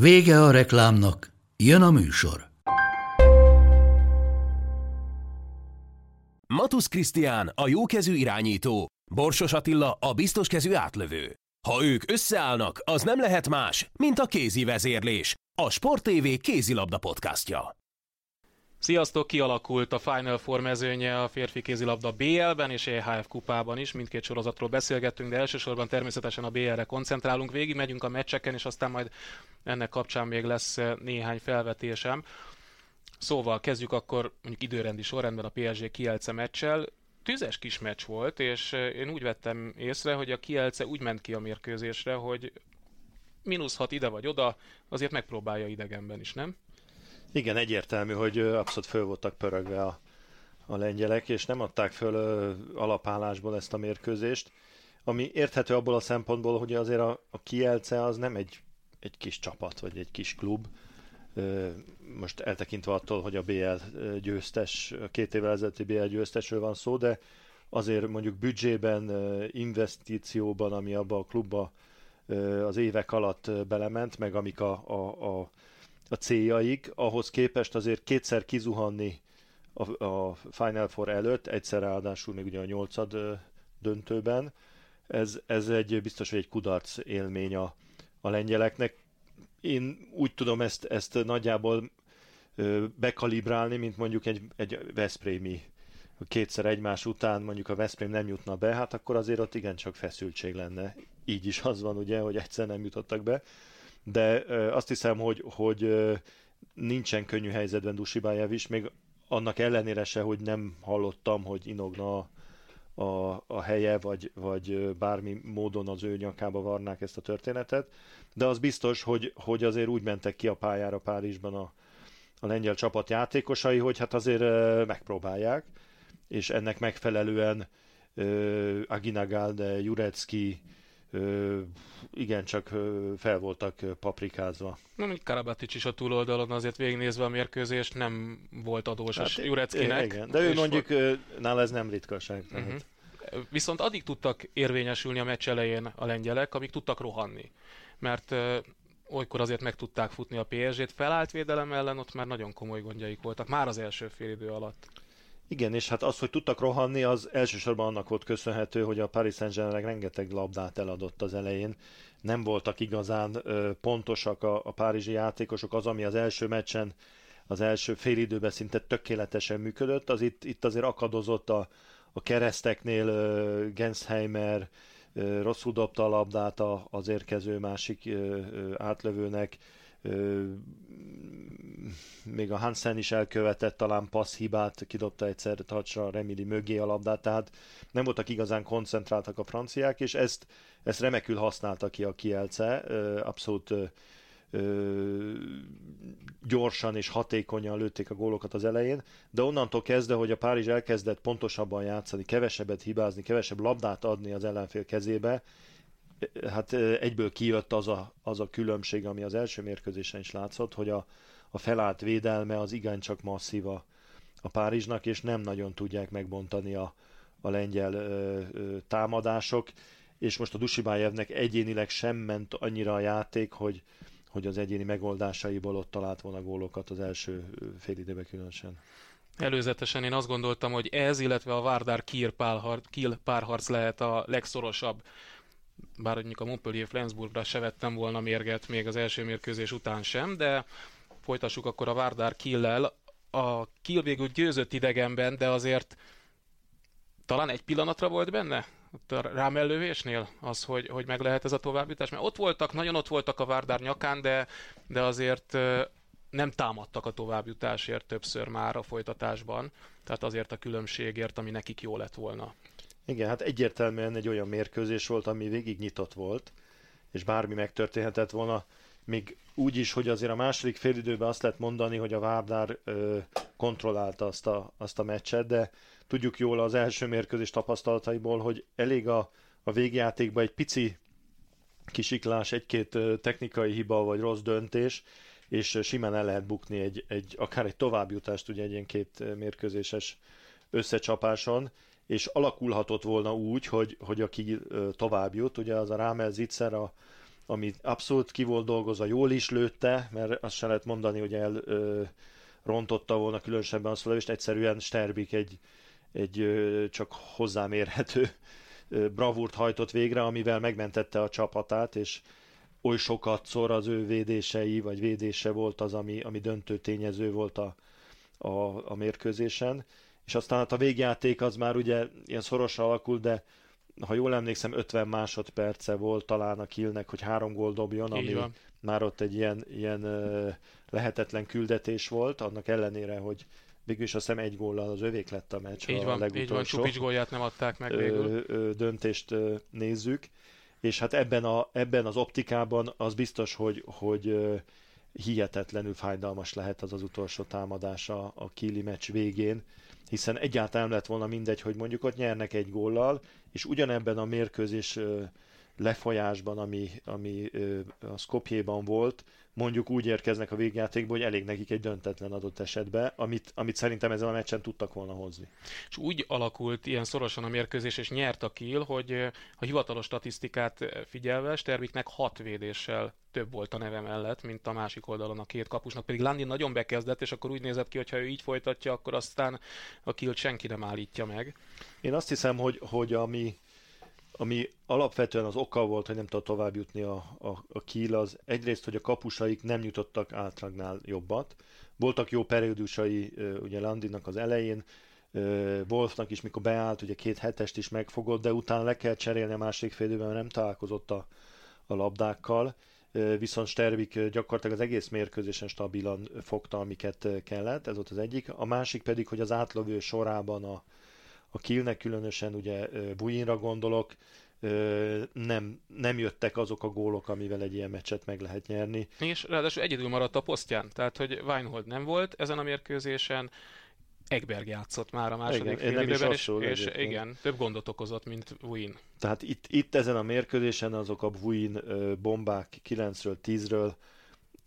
Vége a reklámnak, jön a műsor. Matusz Krisztián a jókezű irányító, Borsos Attila a biztoskezű átlövő. Ha ők összeállnak, az nem lehet más, mint a kézi vezérlés, a Sport TV kézilabda podcastja. Sziasztok! Kialakult a Final Four mezőnye a férfi kézilabda BL-ben és EHF kupában is. Mindkét sorozatról beszélgettünk, de elsősorban természetesen a BL-re koncentrálunk. Végig megyünk a meccseken, és aztán majd ennek kapcsán még lesz néhány felvetésem. Szóval kezdjük akkor mondjuk időrendi sorrendben a PSG Kielce meccsel. Tüzes kis meccs volt, és én úgy vettem észre, hogy a Kielce úgy ment ki a mérkőzésre, hogy mínusz hat ide vagy oda, azért megpróbálja idegenben is, nem? Igen, egyértelmű, hogy abszolút föl voltak pörögve a, a lengyelek, és nem adták föl ö, alapállásból ezt a mérkőzést, ami érthető abból a szempontból, hogy azért a, a Kielce az nem egy, egy kis csapat, vagy egy kis klub, most eltekintve attól, hogy a BL győztes, a két évvel ezelőtti BL győztesről van szó, de azért mondjuk büdzsében, investícióban, ami abba a klubba az évek alatt belement, meg amik a, a, a a céljaik, ahhoz képest azért kétszer kizuhanni a, a Final Four előtt, egyszer ráadásul még ugye a nyolcad döntőben, ez, ez egy biztos, hogy egy kudarc élmény a, a lengyeleknek. Én úgy tudom ezt, ezt nagyjából bekalibrálni, mint mondjuk egy, egy Veszprémi kétszer egymás után mondjuk a Veszprém nem jutna be, hát akkor azért ott igencsak feszültség lenne. Így is az van ugye, hogy egyszer nem jutottak be de azt hiszem, hogy, hogy nincsen könnyű helyzetben Dusibájev is, még annak ellenére se, hogy nem hallottam, hogy inogna a, a helye, vagy, vagy bármi módon az ő nyakába varnák ezt a történetet, de az biztos, hogy, hogy azért úgy mentek ki a pályára Párizsban a, a lengyel csapat játékosai, hogy hát azért megpróbálják, és ennek megfelelően uh, Aginagál, de Jurecki, igen, csak fel voltak paprikázva. Nem, hogy Karabatic is a túloldalon azért végignézve a mérkőzést nem volt adós hát, Jureckinek. Igen, de ő mondjuk, volt... nála ez nem ritkaság. Uh-huh. Viszont addig tudtak érvényesülni a meccs elején a lengyelek, amíg tudtak rohanni. Mert uh, olykor azért meg tudták futni a PSG-t, felállt védelem ellen, ott már nagyon komoly gondjaik voltak, már az első fél idő alatt. Igen, és hát az, hogy tudtak rohanni, az elsősorban annak volt köszönhető, hogy a Paris Saint-Germain rengeteg labdát eladott az elején. Nem voltak igazán ö, pontosak a, a párizsi játékosok. Az, ami az első meccsen, az első fél időben szinte tökéletesen működött, az itt, itt azért akadozott a, a kereszteknél ö, Gensheimer, rosszul dobta a labdát a, az érkező másik ö, átlövőnek, még a Hansen is elkövetett talán passz hibát, kidobta egyszer tacsra Remili mögé a labdát, tehát nem voltak igazán koncentráltak a franciák, és ezt, ezt remekül használta ki a Kielce, abszolút gyorsan és hatékonyan lőtték a gólokat az elején, de onnantól kezdve, hogy a Párizs elkezdett pontosabban játszani, kevesebbet hibázni, kevesebb labdát adni az ellenfél kezébe, hát egyből kijött az a, az a különbség, ami az első mérkőzésen is látszott, hogy a, a felállt védelme az igencsak masszív a, Párizsnak, és nem nagyon tudják megbontani a, a lengyel ö, ö, támadások, és most a Dusibájevnek egyénileg sem ment annyira a játék, hogy, hogy az egyéni megoldásaiból ott talált volna gólokat az első fél időben különösen. Előzetesen én azt gondoltam, hogy ez, illetve a Várdár Kiel párharc lehet a legszorosabb bár mondjuk a Montpellier Flensburgra se vettem volna mérget még az első mérkőzés után sem, de folytassuk akkor a Várdár Killel. A Kill végül győzött idegenben, de azért talán egy pillanatra volt benne? Ott a rámellővésnél az, hogy, hogy meg lehet ez a továbbjutás? Mert ott voltak, nagyon ott voltak a Várdár nyakán, de, de azért nem támadtak a továbbjutásért többször már a folytatásban, tehát azért a különbségért, ami nekik jó lett volna. Igen, hát egyértelműen egy olyan mérkőzés volt, ami végig nyitott volt, és bármi megtörténhetett volna. Még úgy is, hogy azért a második félidőben azt lehet mondani, hogy a Várdár ö, kontrollálta azt a, azt a meccset, de tudjuk jól az első mérkőzés tapasztalataiból, hogy elég a, a végjátékban egy pici kisiklás, egy-két technikai hiba vagy rossz döntés, és simán el lehet bukni egy, egy akár egy továbbjutást ugye egy ilyen két mérkőzéses összecsapáson, és alakulhatott volna úgy, hogy, hogy aki tovább jut, ugye az a Rámel Zitzer, a, ami abszolút ki volt dolgozva, jól is lőtte, mert azt sem lehet mondani, hogy el ö, rontotta volna különösebben azt lövést, egyszerűen Sterbik egy, egy ö, csak hozzámérhető ö, bravúrt hajtott végre, amivel megmentette a csapatát, és oly sokat szor az ő védései, vagy védése volt az, ami, ami döntő tényező volt a, a, a mérkőzésen. És aztán hát a végjáték az már ugye ilyen szorosan alakult, de ha jól emlékszem, 50 másodperce volt talán a Killnek, hogy három gól dobjon, ami már ott egy ilyen, ilyen lehetetlen küldetés volt, annak ellenére, hogy végül is azt hiszem egy góllal az övék lett a meccs. Így van, a így van Csupics gólját nem adták meg végül. Ö, ö, döntést ö, nézzük, és hát ebben, a, ebben az optikában az biztos, hogy, hogy ö, hihetetlenül fájdalmas lehet az az utolsó támadása a Kili meccs végén, hiszen egyáltalán lett volna mindegy, hogy mondjuk ott nyernek egy góllal, és ugyanebben a mérkőzés lefolyásban, ami, ami a Skopjéban volt, mondjuk úgy érkeznek a végjátékba, hogy elég nekik egy döntetlen adott esetben, amit, amit szerintem ezen a meccsen tudtak volna hozni. És úgy alakult ilyen szorosan a mérkőzés, és nyert a kill, hogy a hivatalos statisztikát figyelve Sterviknek hat védéssel több volt a neve mellett, mint a másik oldalon a két kapusnak, pedig Landi nagyon bekezdett, és akkor úgy nézett ki, hogy ha ő így folytatja, akkor aztán a killt senki nem állítja meg. Én azt hiszem, hogy, hogy ami, ami alapvetően az oka volt, hogy nem tudott tovább jutni a, a, a Kiel, az egyrészt, hogy a kapusaik nem jutottak átlagnál jobbat. Voltak jó periódusai ugye Landinak az elején, Wolfnak is, mikor beállt, ugye két hetest is megfogott, de utána le kell cserélni a másik fél időben, mert nem találkozott a, a labdákkal, viszont Stervik gyakorlatilag az egész mérkőzésen stabilan fogta, amiket kellett, ez volt az egyik. A másik pedig, hogy az átlövő sorában a, a Kielnek különösen ugye Bujinra gondolok, nem, nem jöttek azok a gólok, amivel egy ilyen meccset meg lehet nyerni. És ráadásul egyedül maradt a posztján, tehát hogy Weinhold nem volt ezen a mérkőzésen, Egberg játszott már a második fél időben, és, és igen, több gondot okozott, mint Wuin. Tehát itt, itt ezen a mérkőzésen azok a Wuin bombák 9-ről 10-ről,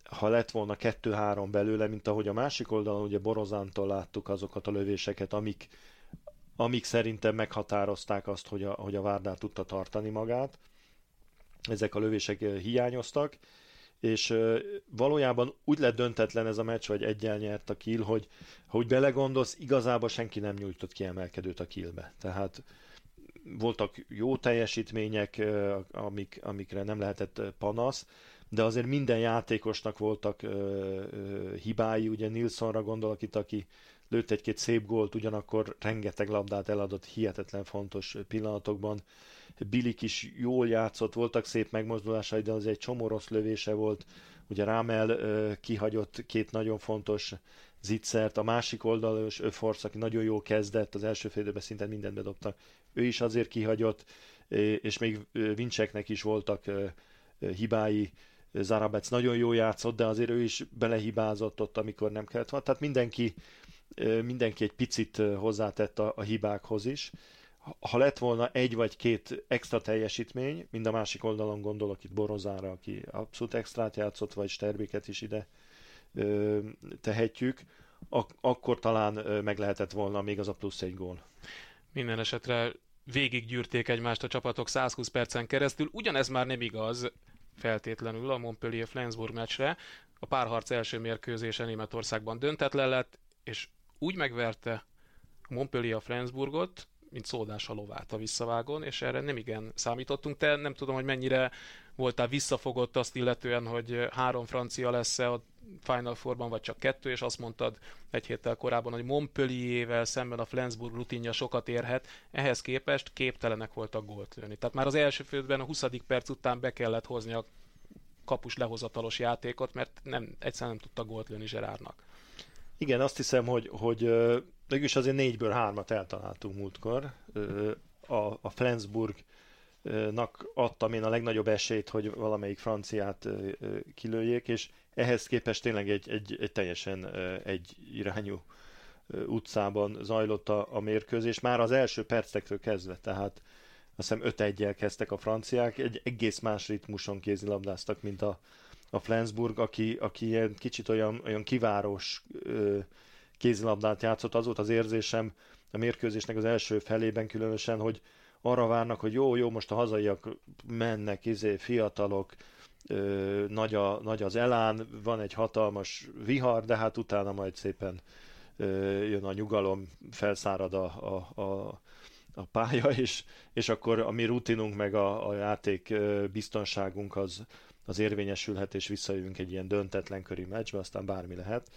ha lett volna 2-3 belőle, mint ahogy a másik oldalon, ugye Borozántól láttuk azokat a lövéseket, amik, amik szerintem meghatározták azt, hogy a, hogy a Várdár tudta tartani magát. Ezek a lövések hiányoztak, és valójában úgy lett döntetlen ez a meccs, vagy egyel nyert a kill, hogy ha úgy belegondolsz, igazából senki nem nyújtott kiemelkedőt a killbe. Tehát voltak jó teljesítmények, amik, amikre nem lehetett panasz, de azért minden játékosnak voltak ö, ö, hibái, ugye Nilssonra gondolok itt, aki lőtt egy-két szép gólt, ugyanakkor rengeteg labdát eladott hihetetlen fontos pillanatokban. Bilik is jól játszott, voltak szép megmozdulásai, de az egy csomó rossz lövése volt. Ugye Rámel kihagyott két nagyon fontos zicsert, a másik oldalós Öforsz, aki nagyon jól kezdett, az első félidőben szinte mindent bedobtak, ő is azért kihagyott, és még Vincseknek is voltak hibái, Zarabec nagyon jó játszott, de azért ő is belehibázott ott, amikor nem kellett volna. Tehát mindenki, mindenki egy picit hozzátett a, a hibákhoz is. Ha lett volna egy vagy két extra teljesítmény, mind a másik oldalon gondolok itt Borozára, aki abszolút extrát játszott, vagy Sterbiket is ide ö, tehetjük, ak- akkor talán meg lehetett volna még az a plusz egy gól. Minden esetre végig gyűrték egymást a csapatok 120 percen keresztül. Ugyanez már nem igaz feltétlenül a Montpellier-Flensburg meccsre. A párharc első mérkőzése Németországban döntetlen lett, és úgy megverte a Montpellier a Flensburgot, mint szódás a lovát a visszavágon, és erre nem igen számítottunk. Te nem tudom, hogy mennyire voltál visszafogott azt illetően, hogy három francia lesz-e a Final Fourban, vagy csak kettő, és azt mondtad egy héttel korábban, hogy Montpelliervel szemben a Flensburg rutinja sokat érhet, ehhez képest képtelenek voltak gólt lőni. Tehát már az első fődben a 20. perc után be kellett hozni a kapus lehozatalos játékot, mert nem, egyszerűen nem tudta gólt lőni Zserárnak. Igen, azt hiszem, hogy, hogy mégis azért négyből hármat eltaláltunk múltkor. A, a Flensburg nak adtam én a legnagyobb esélyt, hogy valamelyik franciát kilőjék, és ehhez képest tényleg egy, egy, egy teljesen egy irányú utcában zajlott a, a mérkőzés, már az első percektől kezdve, tehát azt hiszem 5 1 kezdtek a franciák, egy egész más ritmuson kézilabdáztak, mint a, a Flensburg, aki, aki ilyen kicsit olyan, olyan kiváros kézilabdát játszott, az volt az érzésem a mérkőzésnek az első felében különösen, hogy arra várnak, hogy jó, jó, most a hazaiak mennek, izé, fiatalok, ö, nagy, a, nagy az elán, van egy hatalmas vihar, de hát utána majd szépen ö, jön a nyugalom, felszárad a, a, a, a pálya, és, és akkor a mi rutinunk, meg a, a játék biztonságunk az, az érvényesülhet, és visszajövünk egy ilyen döntetlen köri meccsbe, aztán bármi lehet.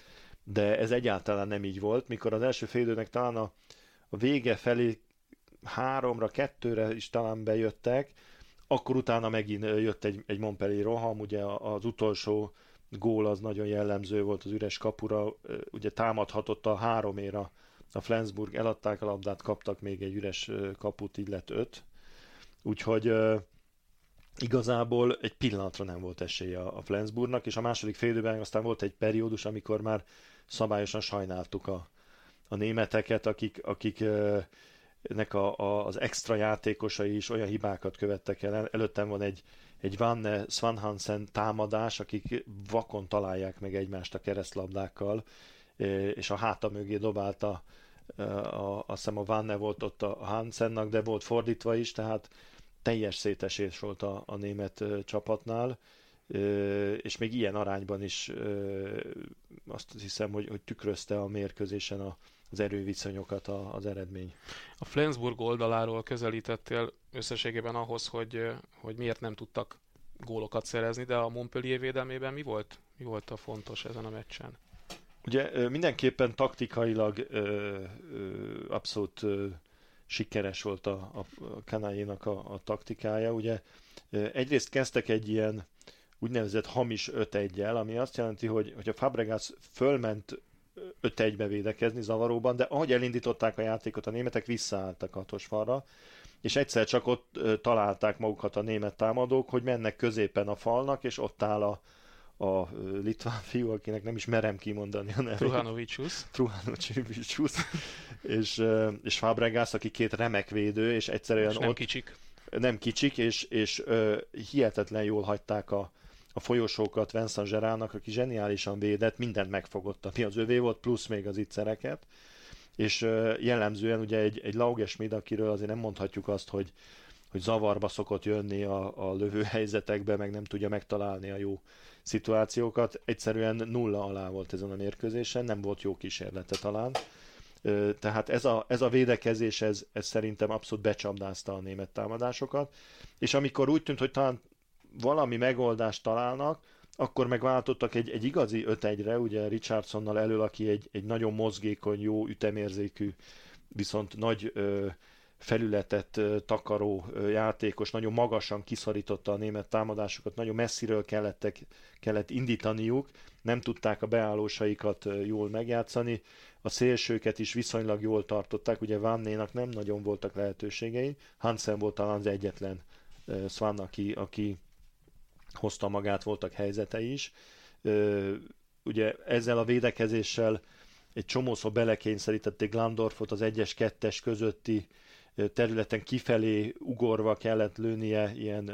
De ez egyáltalán nem így volt, mikor az első félidőnek talán a, a vége felé háromra, kettőre is talán bejöttek, akkor utána megint jött egy, egy Montpellier roham, ugye az utolsó gól az nagyon jellemző volt az üres kapura, ugye támadhatott a három éra a Flensburg, eladták a labdát, kaptak még egy üres kaput, így lett öt. Úgyhogy igazából egy pillanatra nem volt esélye a Flensburgnak, és a második félidőben aztán volt egy periódus, amikor már szabályosan sajnáltuk a, a németeket, akik, akik nek a, a, az extra játékosai is olyan hibákat követtek el. Előttem van egy, egy Van Svanhansen támadás, akik vakon találják meg egymást a keresztlabdákkal, és a háta mögé dobálta a, a, azt a Vanne volt ott a Hansennak, de volt fordítva is, tehát teljes szétesés volt a, a német csapatnál, és még ilyen arányban is azt hiszem, hogy, hogy tükrözte a mérkőzésen a, az erőviszonyokat a, az eredmény. A Flensburg oldaláról közelítettél összességében ahhoz, hogy, hogy miért nem tudtak gólokat szerezni, de a Montpellier védelmében mi volt, mi volt a fontos ezen a meccsen? Ugye mindenképpen taktikailag ö, ö, abszolút ö, sikeres volt a, a, Kanájénak a, a taktikája. Ugye egyrészt kezdtek egy ilyen úgynevezett hamis 5-1-jel, ami azt jelenti, hogy, hogy a Fabregas fölment 5-1-be védekezni zavaróban, de ahogy elindították a játékot, a németek visszaálltak a falra, és egyszer csak ott találták magukat a német támadók, hogy mennek középen a falnak, és ott áll a, a litván fiú, akinek nem is merem kimondani a nevét. Truhanovicius. Truhanovicius. és, és Fabregas, aki két remek védő, és egyszerűen és nem ott... kicsik. Nem kicsik, és, és uh, hihetetlen jól hagyták a, a folyosókat Vincent Gerának, aki zseniálisan védett, mindent megfogott, ami az övé volt, plusz még az ittszereket. És uh, jellemzően ugye egy, egy Laugesmid, akiről azért nem mondhatjuk azt, hogy, hogy zavarba szokott jönni a, a lövő helyzetekbe, meg nem tudja megtalálni a jó szituációkat. Egyszerűen nulla alá volt ezen a mérkőzésen, nem volt jó kísérlete talán. Tehát ez a, ez a védekezés, ez, ez szerintem abszolút becsapdázta a német támadásokat, és amikor úgy tűnt, hogy talán valami megoldást találnak, akkor megváltottak egy, egy igazi 5-1-re, ugye Richardsonnal elől, aki egy, egy nagyon mozgékony, jó ütemérzékű, viszont nagy ö, felületet takaró játékos, nagyon magasan kiszorította a német támadásokat, nagyon messziről kellettek, kellett indítaniuk, nem tudták a beállósaikat jól megjátszani, a szélsőket is viszonylag jól tartották, ugye Vannénak nem nagyon voltak lehetőségei, Hansen volt talán az egyetlen Svan, aki, aki hozta magát, voltak helyzetei is. Ugye ezzel a védekezéssel egy csomószor belekényszerítették Glandorfot az 1-es, 2-es közötti területen kifelé ugorva kellett lőnie ilyen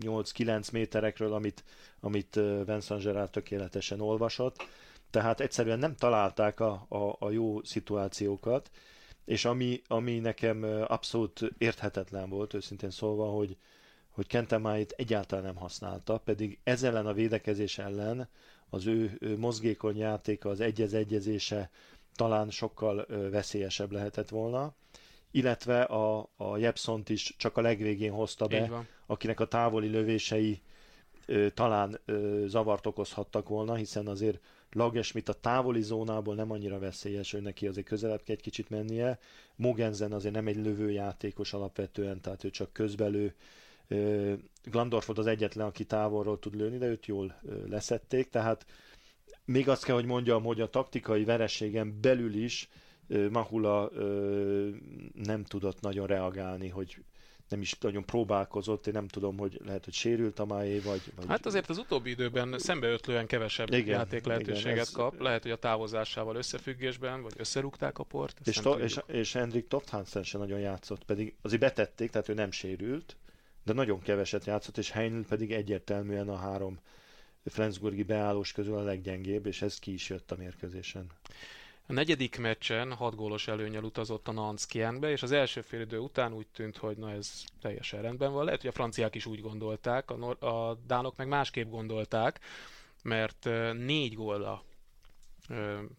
8-9 méterekről, amit, amit Vincent Gerard tökéletesen olvasott. Tehát egyszerűen nem találták a, a, a jó szituációkat, és ami, ami nekem abszolút érthetetlen volt, őszintén szólva, hogy, hogy Kentemáit egyáltalán nem használta, pedig ezzel ellen a védekezés ellen az ő, ő mozgékony játéka, az egyez-egyezése talán sokkal veszélyesebb lehetett volna illetve a, a Jepsont is csak a legvégén hozta be, akinek a távoli lövései ö, talán ö, zavart okozhattak volna, hiszen azért Lagesmit a távoli zónából nem annyira veszélyes, ő neki azért közelebb kell egy kicsit mennie. Mogenzen azért nem egy lövőjátékos alapvetően, tehát ő csak közbelő. Glandorf volt az egyetlen, aki távolról tud lőni, de őt jól leszették, tehát még azt kell, hogy mondjam, hogy a taktikai vereségen belül is Mahula nem tudott nagyon reagálni, hogy nem is nagyon próbálkozott, én nem tudom, hogy lehet, hogy sérült a máé, vagy, vagy... Hát azért az utóbbi időben szembeötlően kevesebb igen, játék lehetőséget igen, ez... kap, lehet, hogy a távozásával összefüggésben, vagy összerúgták a port. És, to- és, és Hendrik Tofthansen sem nagyon játszott, pedig azért betették, tehát ő nem sérült, de nagyon keveset játszott, és Heinl pedig egyértelműen a három Flensburgi beállós közül a leggyengébb, és ez ki is jött a mérkőzésen. A negyedik meccsen hat gólos előnyel utazott a Nantes Kienbe, és az első fél idő után úgy tűnt, hogy na ez teljesen rendben van. Lehet, hogy a franciák is úgy gondolták, a, nor- a dánok meg másképp gondolták, mert négy góla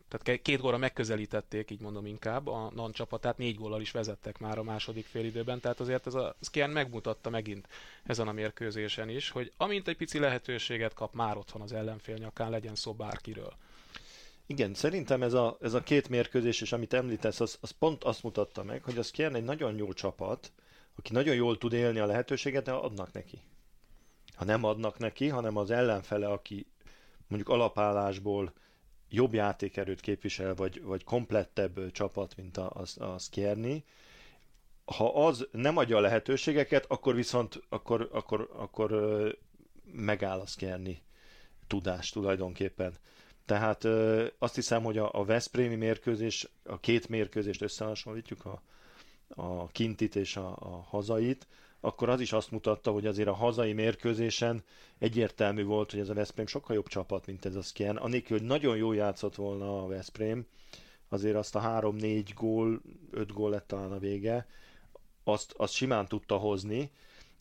tehát két góra megközelítették, így mondom inkább, a NAN csapatát, négy góllal is vezettek már a második félidőben, tehát azért ez a Skian megmutatta megint ezen a mérkőzésen is, hogy amint egy pici lehetőséget kap, már otthon az ellenfél nyakán, legyen szó bárkiről. Igen, szerintem ez a, ez a két mérkőzés, és amit említesz, az, az pont azt mutatta meg, hogy az Skian egy nagyon jó csapat, aki nagyon jól tud élni a lehetőséget, de adnak neki. Ha nem adnak neki, hanem az ellenfele, aki mondjuk alapállásból jobb játékerőt képvisel, vagy, vagy komplettebb csapat, mint a, a, a Skierni, ha az nem adja a lehetőségeket, akkor viszont akkor, akkor, akkor megáll a Skierni tudás tulajdonképpen. Tehát azt hiszem, hogy a, a Veszprémi mérkőzés, a két mérkőzést összehasonlítjuk, a, a kintit és a, a hazait, akkor az is azt mutatta, hogy azért a hazai mérkőzésen egyértelmű volt, hogy ez a Veszprém sokkal jobb csapat, mint ez a Skien. Anélkül, hogy nagyon jól játszott volna a Veszprém, azért azt a 3-4 gól, 5 gól lett talán a vége, azt, azt simán tudta hozni,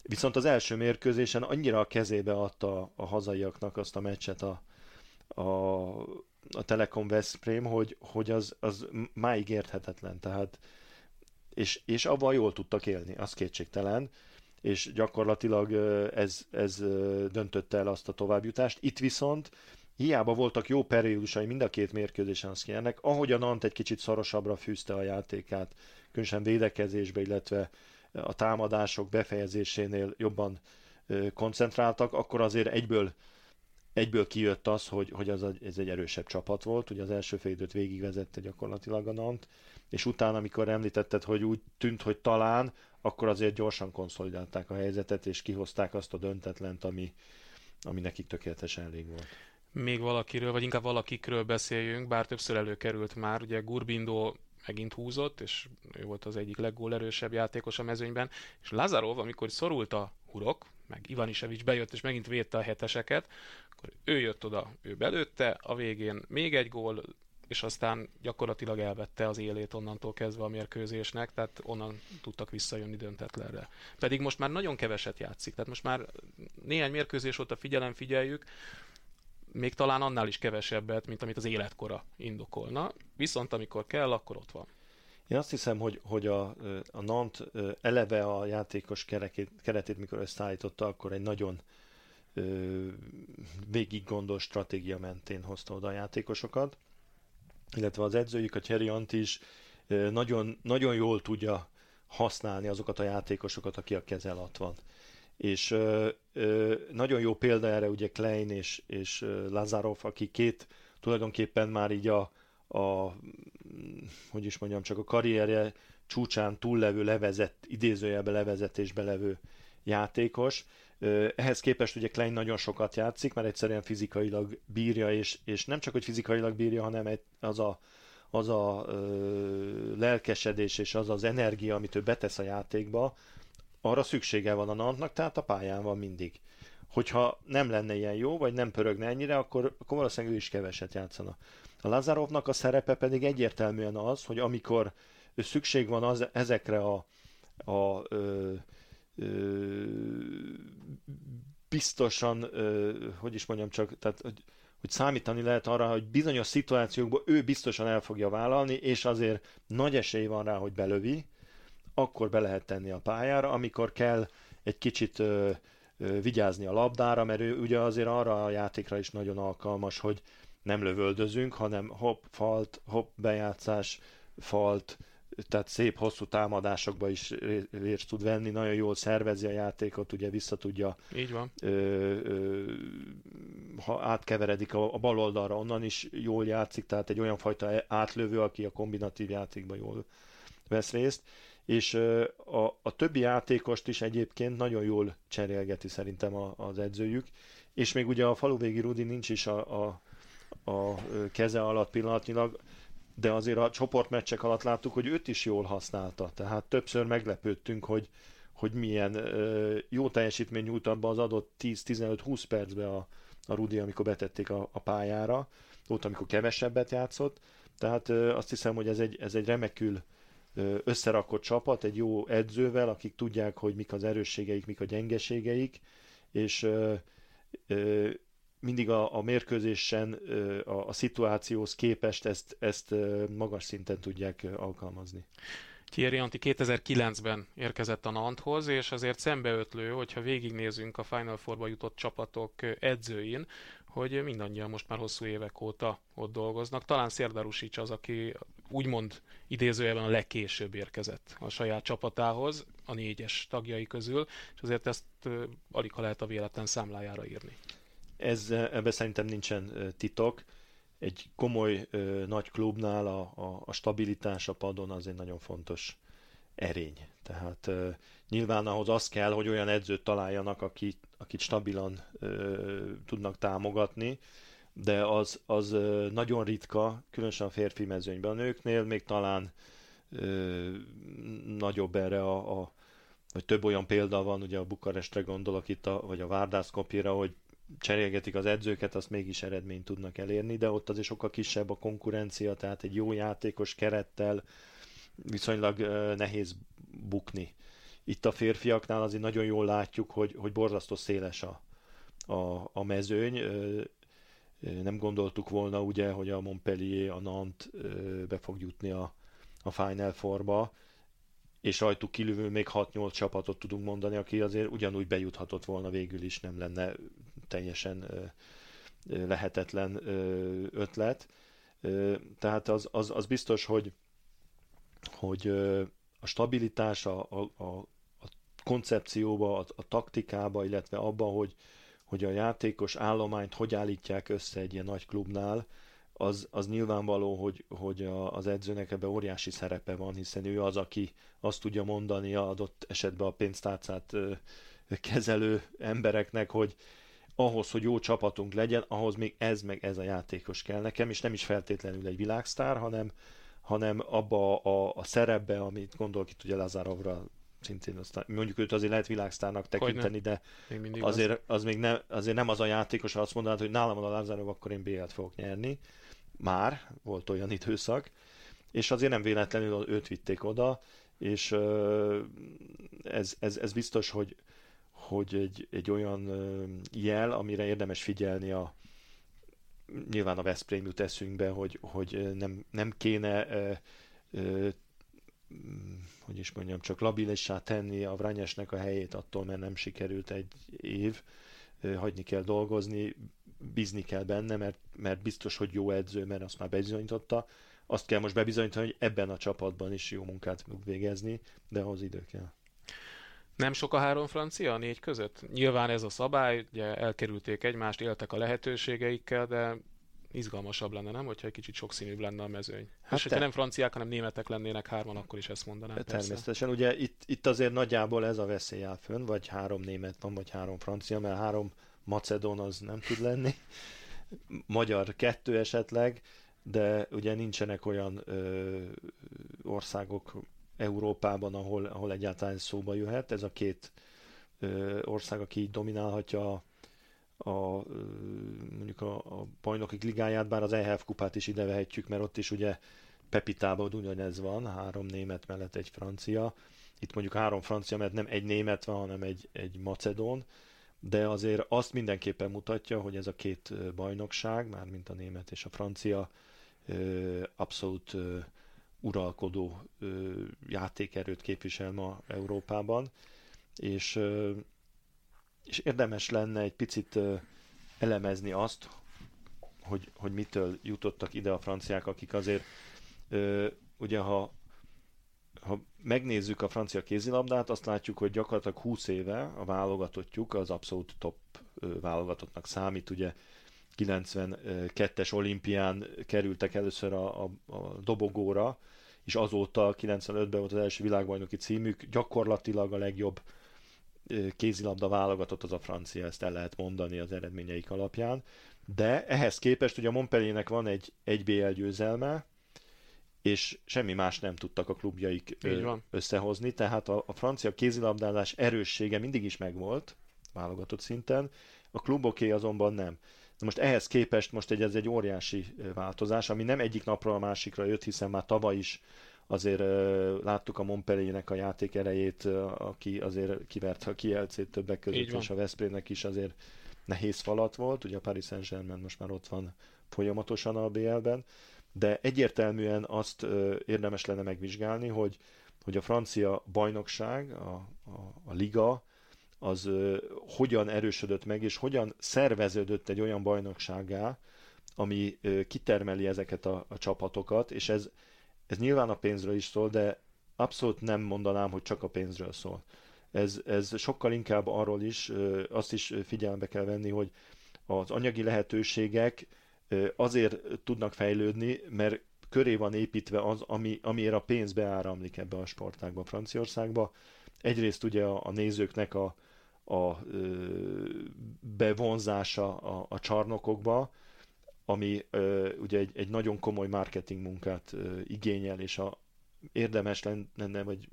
viszont az első mérkőzésen annyira a kezébe adta a hazaiaknak azt a meccset a, a, a Telekom Veszprém, hogy, hogy az, az máig érthetetlen. Tehát és, és abban jól tudtak élni, az kétségtelen, és gyakorlatilag ez, ez döntötte el azt a továbbjutást. Itt viszont hiába voltak jó periódusai mind a két mérkőzésen az ennek, ahogy a Nant egy kicsit szorosabbra fűzte a játékát, különösen védekezésbe, illetve a támadások befejezésénél jobban koncentráltak, akkor azért egyből egyből kijött az, hogy, hogy az egy, ez egy erősebb csapat volt, ugye az első fél időt végigvezette gyakorlatilag a Nant, és utána, amikor említetted, hogy úgy tűnt, hogy talán, akkor azért gyorsan konszolidálták a helyzetet, és kihozták azt a döntetlent, ami, ami nekik tökéletesen elég volt. Még valakiről, vagy inkább valakikről beszéljünk, bár többször előkerült már, ugye Gurbindó megint húzott, és ő volt az egyik leggólerősebb játékos a mezőnyben, és Lazarov, amikor szorult a hurok, meg Ivanisevics bejött, és megint védte a heteseket, akkor ő jött oda, ő belőtte, a végén még egy gól, és aztán gyakorlatilag elvette az élét onnantól kezdve a mérkőzésnek, tehát onnan tudtak visszajönni döntetlenre. Pedig most már nagyon keveset játszik, tehát most már néhány mérkőzés óta figyelem figyeljük, még talán annál is kevesebbet, mint amit az életkora indokolna, viszont amikor kell, akkor ott van. Én azt hiszem, hogy, hogy a, a Nant eleve a játékos kerekét, keretét, mikor összeállította, akkor egy nagyon végig gondol stratégia mentén hozta oda a játékosokat illetve az edzőjük, a Thierry is nagyon, nagyon jól tudja használni azokat a játékosokat, aki a keze alatt van. És ö, ö, nagyon jó példa erre ugye Klein és, és Lazarov, aki két tulajdonképpen már így a, a hogy is mondjam, csak a karrierje csúcsán túllevő levezett, idézőjelbe levezetésbe levő játékos. Ehhez képest ugye Klein nagyon sokat játszik, mert egyszerűen fizikailag bírja, és, és nem csak, hogy fizikailag bírja, hanem az a, az a ö, lelkesedés és az az energia, amit ő betesz a játékba, arra szüksége van a Nantnak, tehát a pályán van mindig. Hogyha nem lenne ilyen jó, vagy nem pörögne ennyire, akkor, akkor valószínűleg ő is keveset játszana. A Lazarovnak a szerepe pedig egyértelműen az, hogy amikor szükség van az, ezekre a, a ö, biztosan, hogy is mondjam csak, tehát hogy, hogy számítani lehet arra, hogy bizonyos szituációkban ő biztosan el fogja vállalni, és azért nagy esély van rá, hogy belövi, akkor be lehet tenni a pályára, amikor kell egy kicsit ö, ö, vigyázni a labdára, mert ő ugye azért arra a játékra is nagyon alkalmas, hogy nem lövöldözünk, hanem hopp, falt, hopp, bejátszás, falt, tehát szép hosszú támadásokba is részt tud venni, nagyon jól szervezi a játékot, ugye vissza tudja, Így van. Ö, ö, ha átkeveredik a, a bal oldalra, onnan is jól játszik, tehát egy olyan fajta átlövő, aki a kombinatív játékban jól vesz részt, és a, a többi játékost is egyébként nagyon jól cserélgeti szerintem a, az edzőjük, és még ugye a faluvégi Rudi nincs is a, a, a keze alatt pillanatnyilag, de azért a csoportmeccsek alatt láttuk, hogy őt is jól használta, tehát többször meglepődtünk, hogy, hogy milyen jó teljesítmény nyújt abba az adott 10-15-20 percbe a, a Rudi, amikor betették a, a pályára, volt, amikor kevesebbet játszott, tehát azt hiszem, hogy ez egy, ez egy remekül összerakott csapat, egy jó edzővel, akik tudják, hogy mik az erősségeik, mik a gyengeségeik, és mindig a, a mérkőzésen a, a szituációhoz képest ezt, ezt magas szinten tudják alkalmazni. Thierry Anti 2009-ben érkezett a Nanthoz, és azért szembeötlő, hogyha végignézünk a Final Four-ba jutott csapatok edzőin, hogy mindannyian most már hosszú évek óta ott dolgoznak. Talán Szérdarusics az, aki úgymond idézőjelben a legkésőbb érkezett a saját csapatához, a négyes tagjai közül, és azért ezt alig ha lehet a véletlen számlájára írni. Ez, ebben szerintem nincsen titok. Egy komoly nagy klubnál a, a, a stabilitás a padon az egy nagyon fontos erény. Tehát nyilván ahhoz az kell, hogy olyan edzőt találjanak, akit, akit stabilan tudnak támogatni, de az, az nagyon ritka, különösen a férfi mezőnyben. A nőknél még talán nagyobb erre a, a vagy több olyan példa van, ugye a Bukarestre gondolok itt, a, vagy a Várdászkopira, hogy cserélgetik az edzőket, azt mégis eredményt tudnak elérni, de ott azért sokkal kisebb a konkurencia, tehát egy jó játékos kerettel viszonylag nehéz bukni. Itt a férfiaknál azért nagyon jól látjuk, hogy, hogy borzasztó széles a, a, a mezőny. Nem gondoltuk volna ugye, hogy a Montpellier, a Nant be fog jutni a, a Final Fourba, és rajtuk kilövő még 6-8 csapatot tudunk mondani, aki azért ugyanúgy bejuthatott volna végül is, nem lenne teljesen lehetetlen ötlet. Tehát az, az, az biztos, hogy, hogy a stabilitás a, a, a, a koncepcióba, a, a taktikába, illetve abba, hogy, hogy a játékos állományt hogy állítják össze egy ilyen nagy klubnál, az, az nyilvánvaló, hogy, hogy a, az edzőnek ebben óriási szerepe van, hiszen ő az, aki azt tudja mondani adott esetben a pénztárcát kezelő embereknek, hogy ahhoz, hogy jó csapatunk legyen, ahhoz még ez meg ez a játékos kell nekem, és nem is feltétlenül egy világsztár, hanem, hanem abba a, a szerepbe, amit gondolok itt ugye Lazarovra szintén aztán, mondjuk őt azért lehet világsztárnak tekinteni, de azért, az még nem, azért nem az a játékos, ha azt mondanád, hogy nálam van a Lazarov, akkor én BL-t fogok nyerni. Már volt olyan időszak, és azért nem véletlenül őt vitték oda, és ez, ez, ez biztos, hogy, hogy egy, egy olyan jel, amire érdemes figyelni a nyilván a Veszprém jut eszünkbe, hogy, hogy nem, nem kéne hogy is mondjam, csak labilissá tenni a Vranyesnek a helyét attól, mert nem sikerült egy év, hagyni kell dolgozni, bízni kell benne, mert, mert biztos, hogy jó edző, mert azt már bebizonyította. Azt kell most bebizonyítani, hogy ebben a csapatban is jó munkát fog végezni, de ahhoz idő kell. Nem sok a három francia a négy között? Nyilván ez a szabály, ugye elkerülték egymást, éltek a lehetőségeikkel, de izgalmasabb lenne, nem? Hogyha egy kicsit sokszínűbb lenne a mezőny. Hát És hogyha nem franciák, hanem németek lennének hárman, akkor is ezt mondanám. Természetesen. Persze. Ugye itt, itt azért nagyjából ez a veszély áll fönn, vagy három német van, vagy három francia, mert három macedón az nem tud lenni. Magyar kettő esetleg, de ugye nincsenek olyan ö, országok Európában, ahol, ahol egyáltalán szóba jöhet. Ez a két ö, ország, aki így dominálhatja a, a mondjuk a, a bajnokik ligáját, bár az EHF kupát is ide vehetjük, mert ott is ugye Pepitában ugyanez van, három német mellett egy francia. Itt mondjuk három francia, mert nem egy német van, hanem egy, egy macedón, de azért azt mindenképpen mutatja, hogy ez a két bajnokság, már mint a német és a francia, abszolút uralkodó játékerőt képvisel ma Európában, és, és érdemes lenne egy picit elemezni azt, hogy, hogy mitől jutottak ide a franciák, akik azért ugye ha, ha megnézzük a francia kézilabdát, azt látjuk, hogy gyakorlatilag 20 éve a válogatottjuk az abszolút top válogatottnak számít, ugye 92-es olimpián kerültek először a, a, a dobogóra, és azóta 95-ben volt az első világbajnoki címük, gyakorlatilag a legjobb kézilabda válogatott az a francia, ezt el lehet mondani az eredményeik alapján. De ehhez képest ugye a Montpelliernek van egy, egy BL győzelme, és semmi más nem tudtak a klubjaik összehozni, tehát a, a francia kézilabdázás erőssége mindig is megvolt, válogatott szinten, a kluboké azonban nem. Na most ehhez képest most egy, ez egy óriási változás, ami nem egyik napról a másikra jött, hiszen már tavaly is azért láttuk a Montpelliernek a játék erejét, aki azért kiverte a kielcét többek között, és a Veszprémnek is azért nehéz falat volt, ugye a Paris Saint-Germain most már ott van folyamatosan a BL-ben, de egyértelműen azt érdemes lenne megvizsgálni, hogy, hogy a francia bajnokság, a, a, a liga, az hogyan erősödött meg, és hogyan szerveződött egy olyan bajnokságá, ami kitermeli ezeket a, a csapatokat, és ez, ez nyilván a pénzről is szól, de abszolút nem mondanám, hogy csak a pénzről szól. Ez, ez sokkal inkább arról is, azt is figyelembe kell venni, hogy az anyagi lehetőségek azért tudnak fejlődni, mert köré van építve az, ami, amiért a pénz beáramlik ebbe a sportágba Franciaországba. Egyrészt ugye a, a nézőknek a, a bevonzása a, a csarnokokba, ami ö, ugye egy, egy nagyon komoly marketing munkát ö, igényel, és a, érdemes lenne, vagy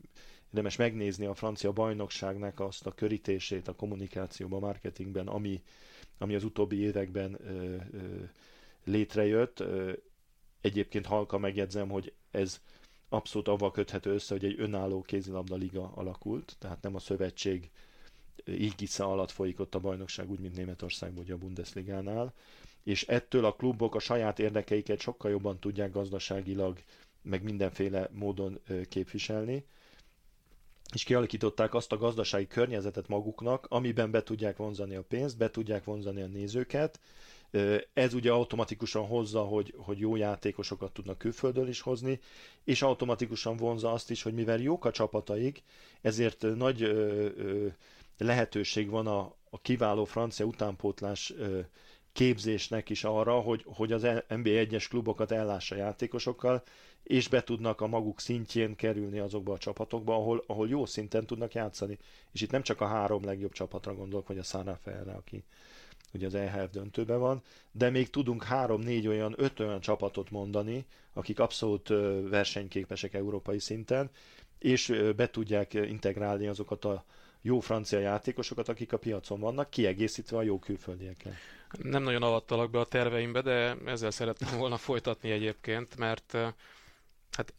érdemes megnézni a francia bajnokságnak azt a körítését a kommunikációban, marketingben, ami, ami az utóbbi években ö, ö, létrejött. Ö, egyébként halka megjegyzem, hogy ez abszolút avval köthető össze, hogy egy önálló kézilabda liga alakult, tehát nem a szövetség ígisze alatt folyik ott a bajnokság, úgy, mint Németországban, ugye a Bundesligánál, és ettől a klubok a saját érdekeiket sokkal jobban tudják gazdaságilag, meg mindenféle módon képviselni, és kialakították azt a gazdasági környezetet maguknak, amiben be tudják vonzani a pénzt, be tudják vonzani a nézőket. Ez ugye automatikusan hozza, hogy, hogy jó játékosokat tudnak külföldön is hozni, és automatikusan vonza azt is, hogy mivel jók a csapataik, ezért nagy lehetőség van a, a kiváló francia utánpótlás képzésnek is arra, hogy, hogy az NBA egyes klubokat ellássa játékosokkal, és be tudnak a maguk szintjén kerülni azokba a csapatokba, ahol, ahol jó szinten tudnak játszani. És itt nem csak a három legjobb csapatra gondolok, vagy a Ferre, aki ugye az EHF döntőben van, de még tudunk három-négy olyan, öt olyan csapatot mondani, akik abszolút versenyképesek európai szinten, és be tudják integrálni azokat a jó francia játékosokat, akik a piacon vannak, kiegészítve a jó külföldiekkel. Nem nagyon avattalak be a terveimbe, de ezzel szerettem volna folytatni egyébként, mert hát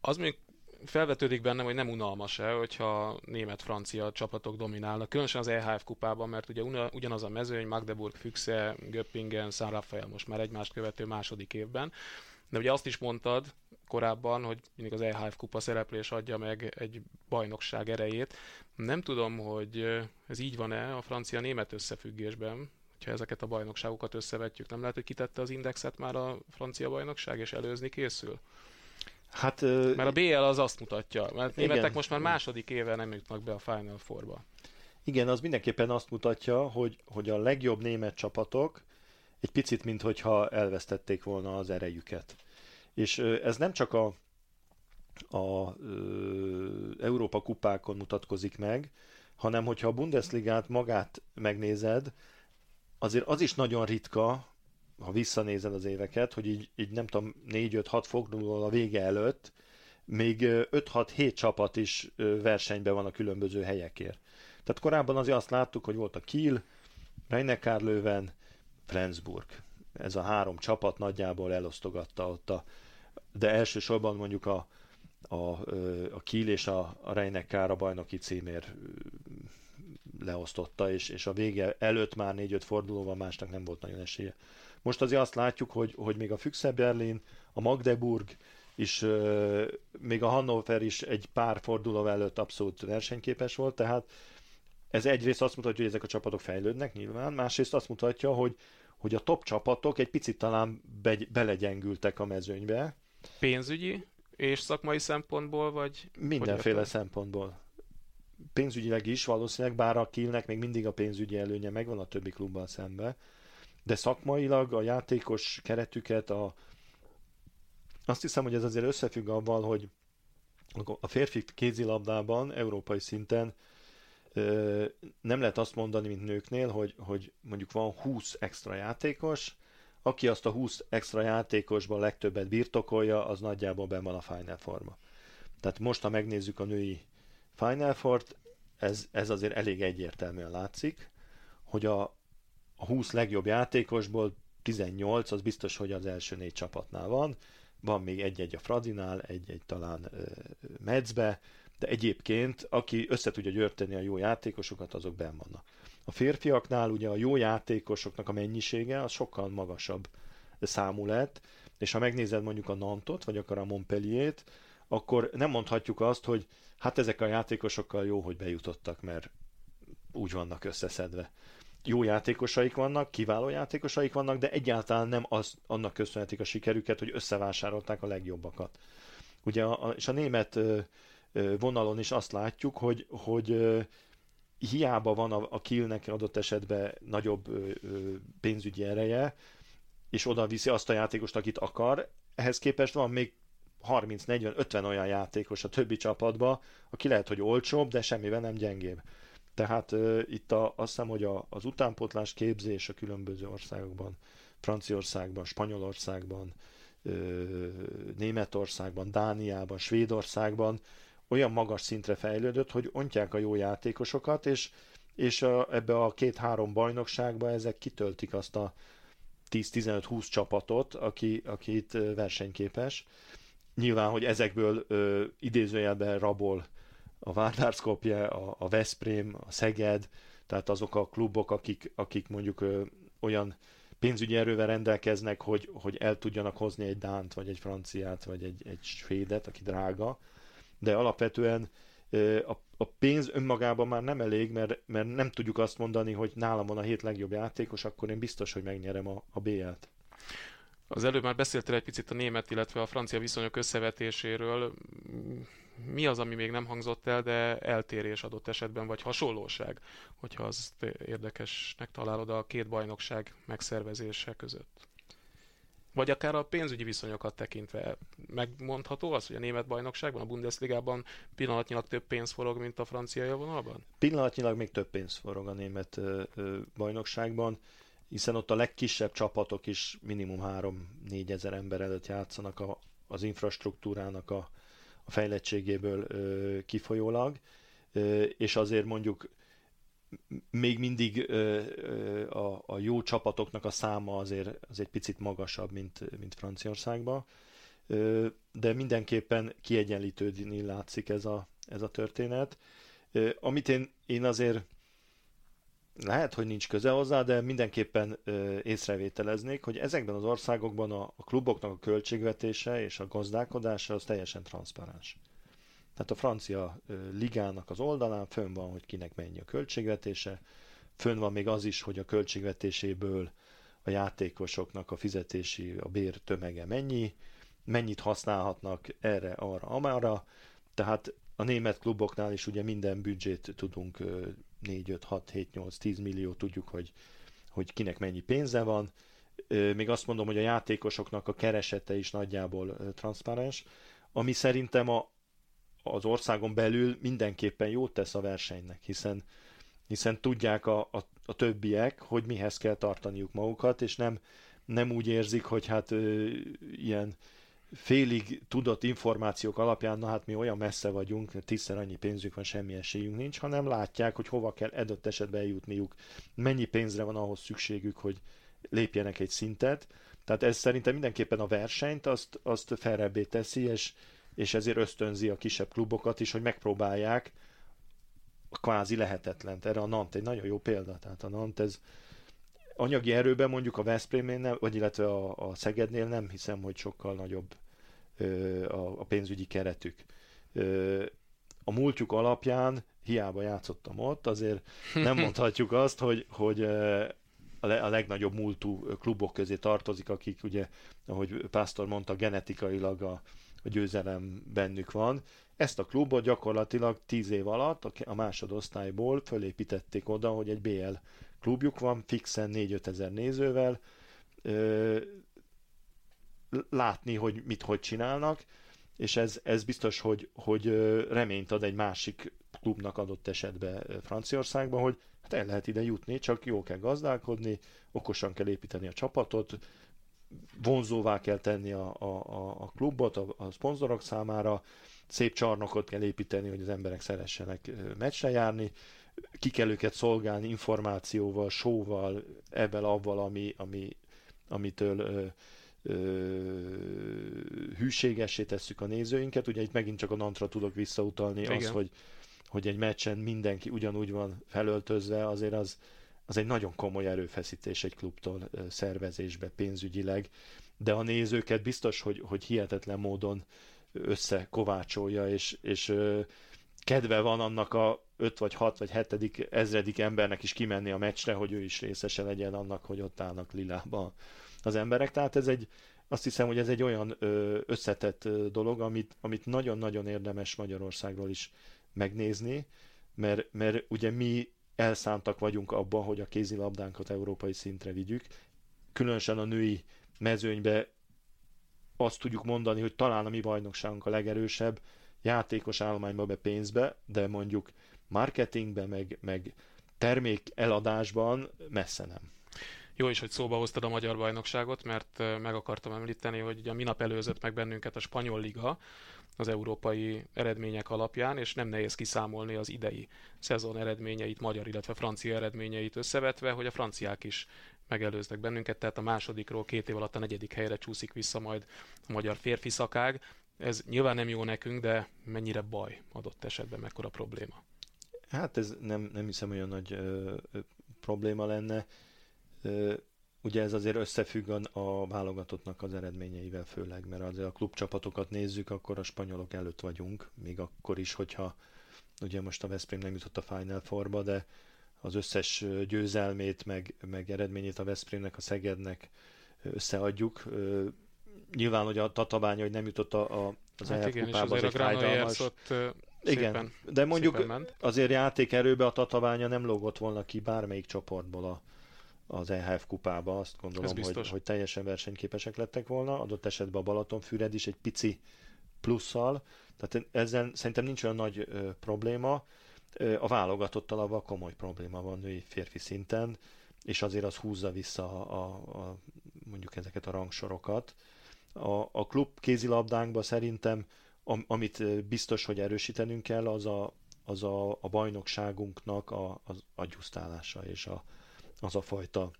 az még felvetődik bennem, hogy nem unalmas-e, hogyha német-francia csapatok dominálnak, különösen az EHF kupában, mert ugye ugyanaz a mezőny, Magdeburg, Füchse, Göppingen, San Rafael most már egymást követő második évben, de ugye azt is mondtad korábban, hogy mindig az EHF kupa szereplés adja meg egy bajnokság erejét. Nem tudom, hogy ez így van-e a francia-német összefüggésben, hogyha ezeket a bajnokságokat összevetjük. Nem lehet, hogy kitette az indexet már a francia bajnokság, és előzni készül? Hát, Mert a BL az azt mutatja, mert igen. németek most már második éve nem jutnak be a Final Four-ba. Igen, az mindenképpen azt mutatja, hogy, hogy a legjobb német csapatok egy picit, mintha elvesztették volna az erejüket. És ez nem csak a, a ö, Európa kupákon mutatkozik meg, hanem hogyha a Bundesligát magát megnézed, azért az is nagyon ritka, ha visszanézed az éveket, hogy így, így nem tudom, 4-5-6 fordulóval a vége előtt még 5-6-7 csapat is versenyben van a különböző helyekért. Tehát korábban azért azt láttuk, hogy volt a Kiel, Rhein-Neckar-Löwen. Ez a három csapat nagyjából elosztogatta ott a, de elsősorban mondjuk a, a, a Kiel és a, a Rhein-Neckar a bajnoki címér leosztotta, és, és a vége előtt már négy-öt fordulóval másnak nem volt nagyon esélye. Most azért azt látjuk, hogy, hogy még a Füchse Berlin, a Magdeburg, és euh, még a Hannover is egy pár forduló előtt abszolút versenyképes volt, tehát ez egyrészt azt mutatja, hogy ezek a csapatok fejlődnek nyilván, másrészt azt mutatja, hogy, hogy a top csapatok egy picit talán be, belegyengültek a mezőnybe. Pénzügyi és szakmai szempontból, vagy? Mindenféle szempontból pénzügyileg is valószínűleg, bár a Kielnek még mindig a pénzügyi előnye megvan a többi klubban szembe, de szakmailag a játékos keretüket, a... azt hiszem, hogy ez azért összefügg avval, hogy A férfi kézilabdában, európai szinten nem lehet azt mondani, mint nőknél, hogy, hogy mondjuk van 20 extra játékos, aki azt a 20 extra játékosban legtöbbet birtokolja, az nagyjából ben van a Final Forma. Tehát most, ha megnézzük a női Final Four-t, ez, ez azért elég egyértelműen látszik, hogy a, a 20 legjobb játékosból 18, az biztos, hogy az első négy csapatnál van, van még egy-egy a Fradinál, egy-egy talán uh, Medzbe, de egyébként, aki össze tudja györteni a jó játékosokat, azok benn vannak. A férfiaknál ugye a jó játékosoknak a mennyisége az sokkal magasabb számú lett, és ha megnézed mondjuk a Nantot, vagy akár a Montpellier-t, akkor nem mondhatjuk azt, hogy hát ezek a játékosokkal jó, hogy bejutottak, mert úgy vannak összeszedve. Jó játékosaik vannak, kiváló játékosaik vannak, de egyáltalán nem az, annak köszönhetik a sikerüket, hogy összevásárolták a legjobbakat. Ugye, a, és a német vonalon is azt látjuk, hogy, hogy hiába van a, a Kielnek adott esetben nagyobb ö, ö, pénzügyi ereje, és oda viszi azt a játékost, akit akar, ehhez képest van még 30-40-50 olyan játékos a többi csapatba, aki lehet, hogy olcsóbb, de semmivel nem gyengébb. Tehát uh, itt a, azt hiszem, hogy a, az utánpótlás képzés a különböző országokban, Franciaországban, Spanyolországban, uh, Németországban, Dániában, Svédországban olyan magas szintre fejlődött, hogy ontják a jó játékosokat, és, és a, ebbe a két-három bajnokságba ezek kitöltik azt a 10-15-20 csapatot, aki, aki itt versenyképes. Nyilván, hogy ezekből ö, idézőjelben rabol a Várnárszkopje, a, a Veszprém, a Szeged, tehát azok a klubok, akik, akik mondjuk ö, olyan pénzügyi erővel rendelkeznek, hogy, hogy el tudjanak hozni egy Dánt, vagy egy franciát, vagy egy, egy svédet, aki drága, de alapvetően a, a pénz önmagában már nem elég, mert, mert nem tudjuk azt mondani, hogy nálam van a hét legjobb játékos, akkor én biztos, hogy megnyerem a, a BL-t. Az előbb már beszéltél egy picit a német, illetve a francia viszonyok összevetéséről. Mi az, ami még nem hangzott el, de eltérés adott esetben, vagy hasonlóság, hogyha az érdekesnek találod a két bajnokság megszervezése között? Vagy akár a pénzügyi viszonyokat tekintve megmondható az, hogy a német bajnokságban, a Bundesligában pillanatnyilag több pénz forog, mint a francia javonalban? Pillanatnyilag még több pénz forog a német ö, ö, bajnokságban hiszen ott a legkisebb csapatok is minimum 3-4 ezer ember előtt játszanak a, az infrastruktúrának a, a fejlettségéből ö, kifolyólag, ö, és azért mondjuk még mindig ö, ö, a, a jó csapatoknak a száma azért az egy picit magasabb, mint, mint Franciaországban, ö, de mindenképpen kiegyenlítődni látszik ez a, ez a történet. Ö, amit én, én azért lehet, hogy nincs köze hozzá, de mindenképpen ö, észrevételeznék, hogy ezekben az országokban a, a kluboknak a költségvetése és a gazdálkodása az teljesen transzparens. Tehát a francia ligának az oldalán fönn van, hogy kinek mennyi a költségvetése, fönn van még az is, hogy a költségvetéséből a játékosoknak a fizetési, a bér tömege mennyi, mennyit használhatnak erre, arra, amára, tehát a német kluboknál is ugye minden büdzsét tudunk 4, 5, 6, 7, 8, 10 millió tudjuk, hogy, hogy kinek mennyi pénze van. Még azt mondom, hogy a játékosoknak a keresete is nagyjából transzparens, ami szerintem a, az országon belül mindenképpen jót tesz a versenynek, hiszen, hiszen tudják a, a, a többiek, hogy mihez kell tartaniuk magukat, és nem, nem úgy érzik, hogy hát ö, ilyen félig tudott információk alapján, na hát mi olyan messze vagyunk, tízszer annyi pénzük van, semmi esélyünk nincs, hanem látják, hogy hova kell edott esetben eljutniuk, mennyi pénzre van ahhoz szükségük, hogy lépjenek egy szintet. Tehát ez szerintem mindenképpen a versenyt azt, azt felrebbé teszi, és, és ezért ösztönzi a kisebb klubokat is, hogy megpróbálják a kvázi lehetetlent. Erre a Nant egy nagyon jó példa. Tehát a Nant ez, anyagi erőben mondjuk a Veszprémnél, vagy illetve a, a Szegednél nem hiszem, hogy sokkal nagyobb ö, a, a pénzügyi keretük. Ö, a múltjuk alapján hiába játszottam ott, azért nem mondhatjuk azt, hogy, hogy a, le, a legnagyobb múltú klubok közé tartozik, akik ugye, ahogy Pásztor mondta, genetikailag a, a győzelem bennük van. Ezt a klubot gyakorlatilag tíz év alatt a másodosztályból fölépítették oda, hogy egy BL klubjuk van, fixen 4-5 ezer nézővel, látni, hogy mit hogy csinálnak, és ez, ez biztos, hogy, hogy reményt ad egy másik klubnak adott esetben Franciaországban, hogy hát el lehet ide jutni, csak jó kell gazdálkodni, okosan kell építeni a csapatot, vonzóvá kell tenni a, a, a klubot a, a szponzorok számára, szép csarnokot kell építeni, hogy az emberek szeressenek meccsre járni, ki kell őket szolgálni információval, showval, ebben avval, ami, ami, amitől ö, ö, hűségessé tesszük a nézőinket. Ugye itt megint csak a Nantra tudok visszautalni, Igen. az, hogy, hogy egy meccsen mindenki ugyanúgy van felöltözve, azért az, az egy nagyon komoly erőfeszítés egy klubtól szervezésbe, pénzügyileg, de a nézőket biztos, hogy, hogy hihetetlen módon összekovácsolja, és, és kedve van annak a 5 vagy 6 vagy 7 ezredik embernek is kimenni a meccsre, hogy ő is részese legyen annak, hogy ott állnak lilában az emberek. Tehát ez egy, azt hiszem, hogy ez egy olyan összetett dolog, amit, amit nagyon-nagyon érdemes Magyarországról is megnézni, mert, mert ugye mi elszántak vagyunk abban, hogy a kézilabdánkat európai szintre vigyük. Különösen a női mezőnybe azt tudjuk mondani, hogy talán a mi bajnokságunk a legerősebb, játékos állományba be pénzbe, de mondjuk marketingbe, meg, meg termék eladásban messze nem. Jó is, hogy szóba hoztad a magyar bajnokságot, mert meg akartam említeni, hogy ugye minap előzött meg bennünket a spanyol liga az európai eredmények alapján, és nem nehéz kiszámolni az idei szezon eredményeit, magyar, illetve francia eredményeit összevetve, hogy a franciák is megelőznek bennünket, tehát a másodikról két év alatt a negyedik helyre csúszik vissza majd a magyar férfi szakág. Ez nyilván nem jó nekünk, de mennyire baj adott esetben, mekkora probléma? Hát ez nem, nem hiszem olyan nagy ö, ö, probléma lenne. Ugye ez azért összefügg a, válogatottnak az eredményeivel főleg, mert azért a klubcsapatokat nézzük, akkor a spanyolok előtt vagyunk, még akkor is, hogyha ugye most a Veszprém nem jutott a Final Fourba, de az összes győzelmét, meg, meg eredményét a Veszprémnek, a Szegednek összeadjuk. Nyilván, hogy a Tatabánya, hogy nem jutott a, a, az hát igen, kupába, az egy fájdalmas. Ott, igen, de mondjuk azért játékerőbe a Tatabánya nem lógott volna ki bármelyik csoportból a, az EHF kupába, azt gondolom, hogy, hogy teljesen versenyképesek lettek volna, adott esetben a Balatonfüred is egy pici plusszal, tehát ezzel szerintem nincs olyan nagy ö, probléma, a válogatottal abban komoly probléma van női férfi szinten, és azért az húzza vissza a, a, a mondjuk ezeket a rangsorokat. A, a klub kézilabdánkban szerintem, am, amit biztos, hogy erősítenünk kell, az a, az a, a bajnokságunknak a, az agyusztálása és a, az a fajta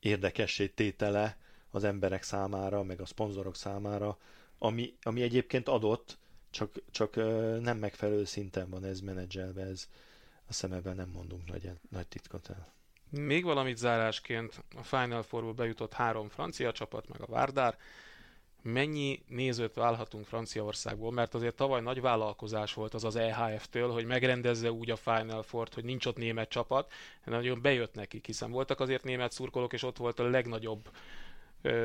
érdekessé tétele az emberek számára, meg a szponzorok számára, ami, ami egyébként adott, csak, csak nem megfelelő szinten van ez menedzselve, ez a szemeben nem mondunk nagy, nagy titkot el. Még valamit zárásként a Final Four-ból bejutott három francia csapat, meg a Várdár. Mennyi nézőt válhatunk Franciaországból? Mert azért tavaly nagy vállalkozás volt az az EHF-től, hogy megrendezze úgy a Final Four-t, hogy nincs ott német csapat. Nagyon bejött neki, hiszen voltak azért német szurkolók, és ott volt a legnagyobb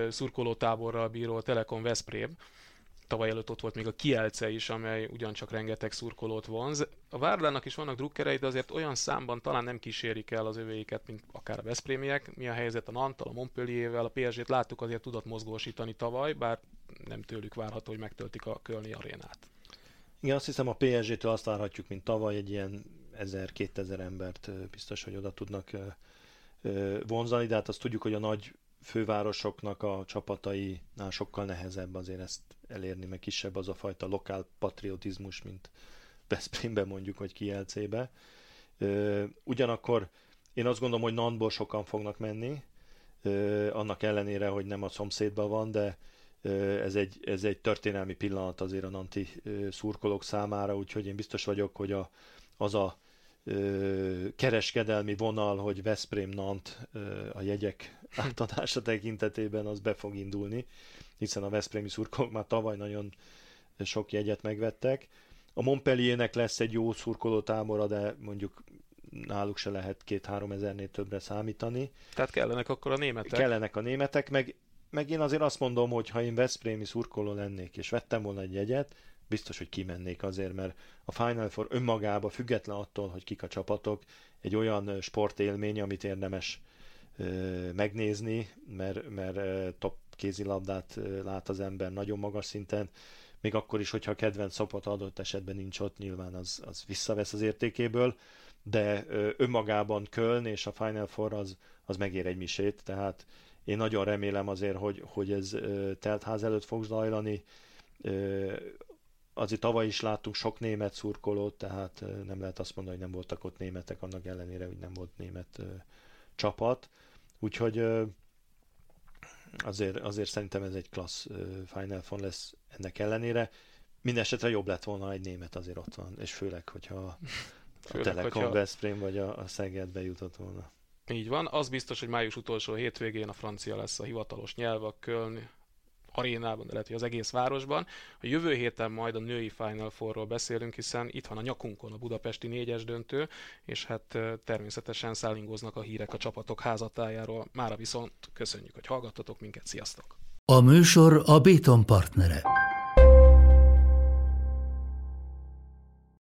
szurkolótáborral bíró Telekom Veszprém tavaly előtt ott volt még a Kielce is, amely ugyancsak rengeteg szurkolót vonz. A Várdának is vannak drukkerei, de azért olyan számban talán nem kísérik el az övéiket, mint akár a Veszprémiek. Mi a helyzet a Nantal, a Montpelliervel, a PSG-t láttuk azért tudott mozgósítani tavaly, bár nem tőlük várható, hogy megtöltik a Kölni arénát. Igen, azt hiszem a PSG-től azt várhatjuk, mint tavaly, egy ilyen 1000-2000 embert biztos, hogy oda tudnak vonzani, de hát azt tudjuk, hogy a nagy fővárosoknak a csapatainál sokkal nehezebb azért ezt elérni, meg kisebb az a fajta lokál patriotizmus, mint Veszprémben mondjuk, vagy Kielcébe. Ugyanakkor én azt gondolom, hogy Nantból sokan fognak menni, annak ellenére, hogy nem a szomszédban van, de ez egy, ez egy történelmi pillanat azért a Nanti szurkolók számára, úgyhogy én biztos vagyok, hogy a, az a kereskedelmi vonal, hogy Veszprém Nant a jegyek átadása tekintetében az be fog indulni, hiszen a Veszprémi szurkolók már tavaly nagyon sok jegyet megvettek. A Montpelliernek lesz egy jó szurkoló tábora, de mondjuk náluk se lehet két-három ezernél többre számítani. Tehát kellenek akkor a németek? Kellenek a németek, meg, meg én azért azt mondom, hogy ha én Veszprémi szurkoló lennék, és vettem volna egy jegyet, biztos, hogy kimennék azért, mert a Final Four önmagába, független attól, hogy kik a csapatok, egy olyan sportélmény, amit érdemes megnézni, mert, mert top kézilabdát lát az ember nagyon magas szinten, még akkor is, hogyha a kedvenc szopat adott esetben nincs ott, nyilván az, az visszavesz az értékéből, de önmagában Köln és a Final Four az, az megér egy misét, tehát én nagyon remélem azért, hogy, hogy ez teltház előtt fog zajlani. Azért tavaly is láttunk sok német szurkolót, tehát nem lehet azt mondani, hogy nem voltak ott németek, annak ellenére, hogy nem volt német csapat. Úgyhogy azért, azért szerintem ez egy klassz Final Four lesz ennek ellenére. Mindenesetre jobb lett volna egy német azért ott van, és főleg, hogyha a főleg, Telekom hogyha... Veszprém vagy a, a Szeged bejutott volna. Így van, az biztos, hogy május utolsó hétvégén a francia lesz a hivatalos nyelv a Köln arénában, de lehet, hogy az egész városban. A jövő héten majd a női Final Fourról beszélünk, hiszen itt van a nyakunkon a budapesti négyes döntő, és hát természetesen szállingoznak a hírek a csapatok házatájáról. Mára viszont köszönjük, hogy hallgattatok minket, sziasztok! A műsor a Béton partnere.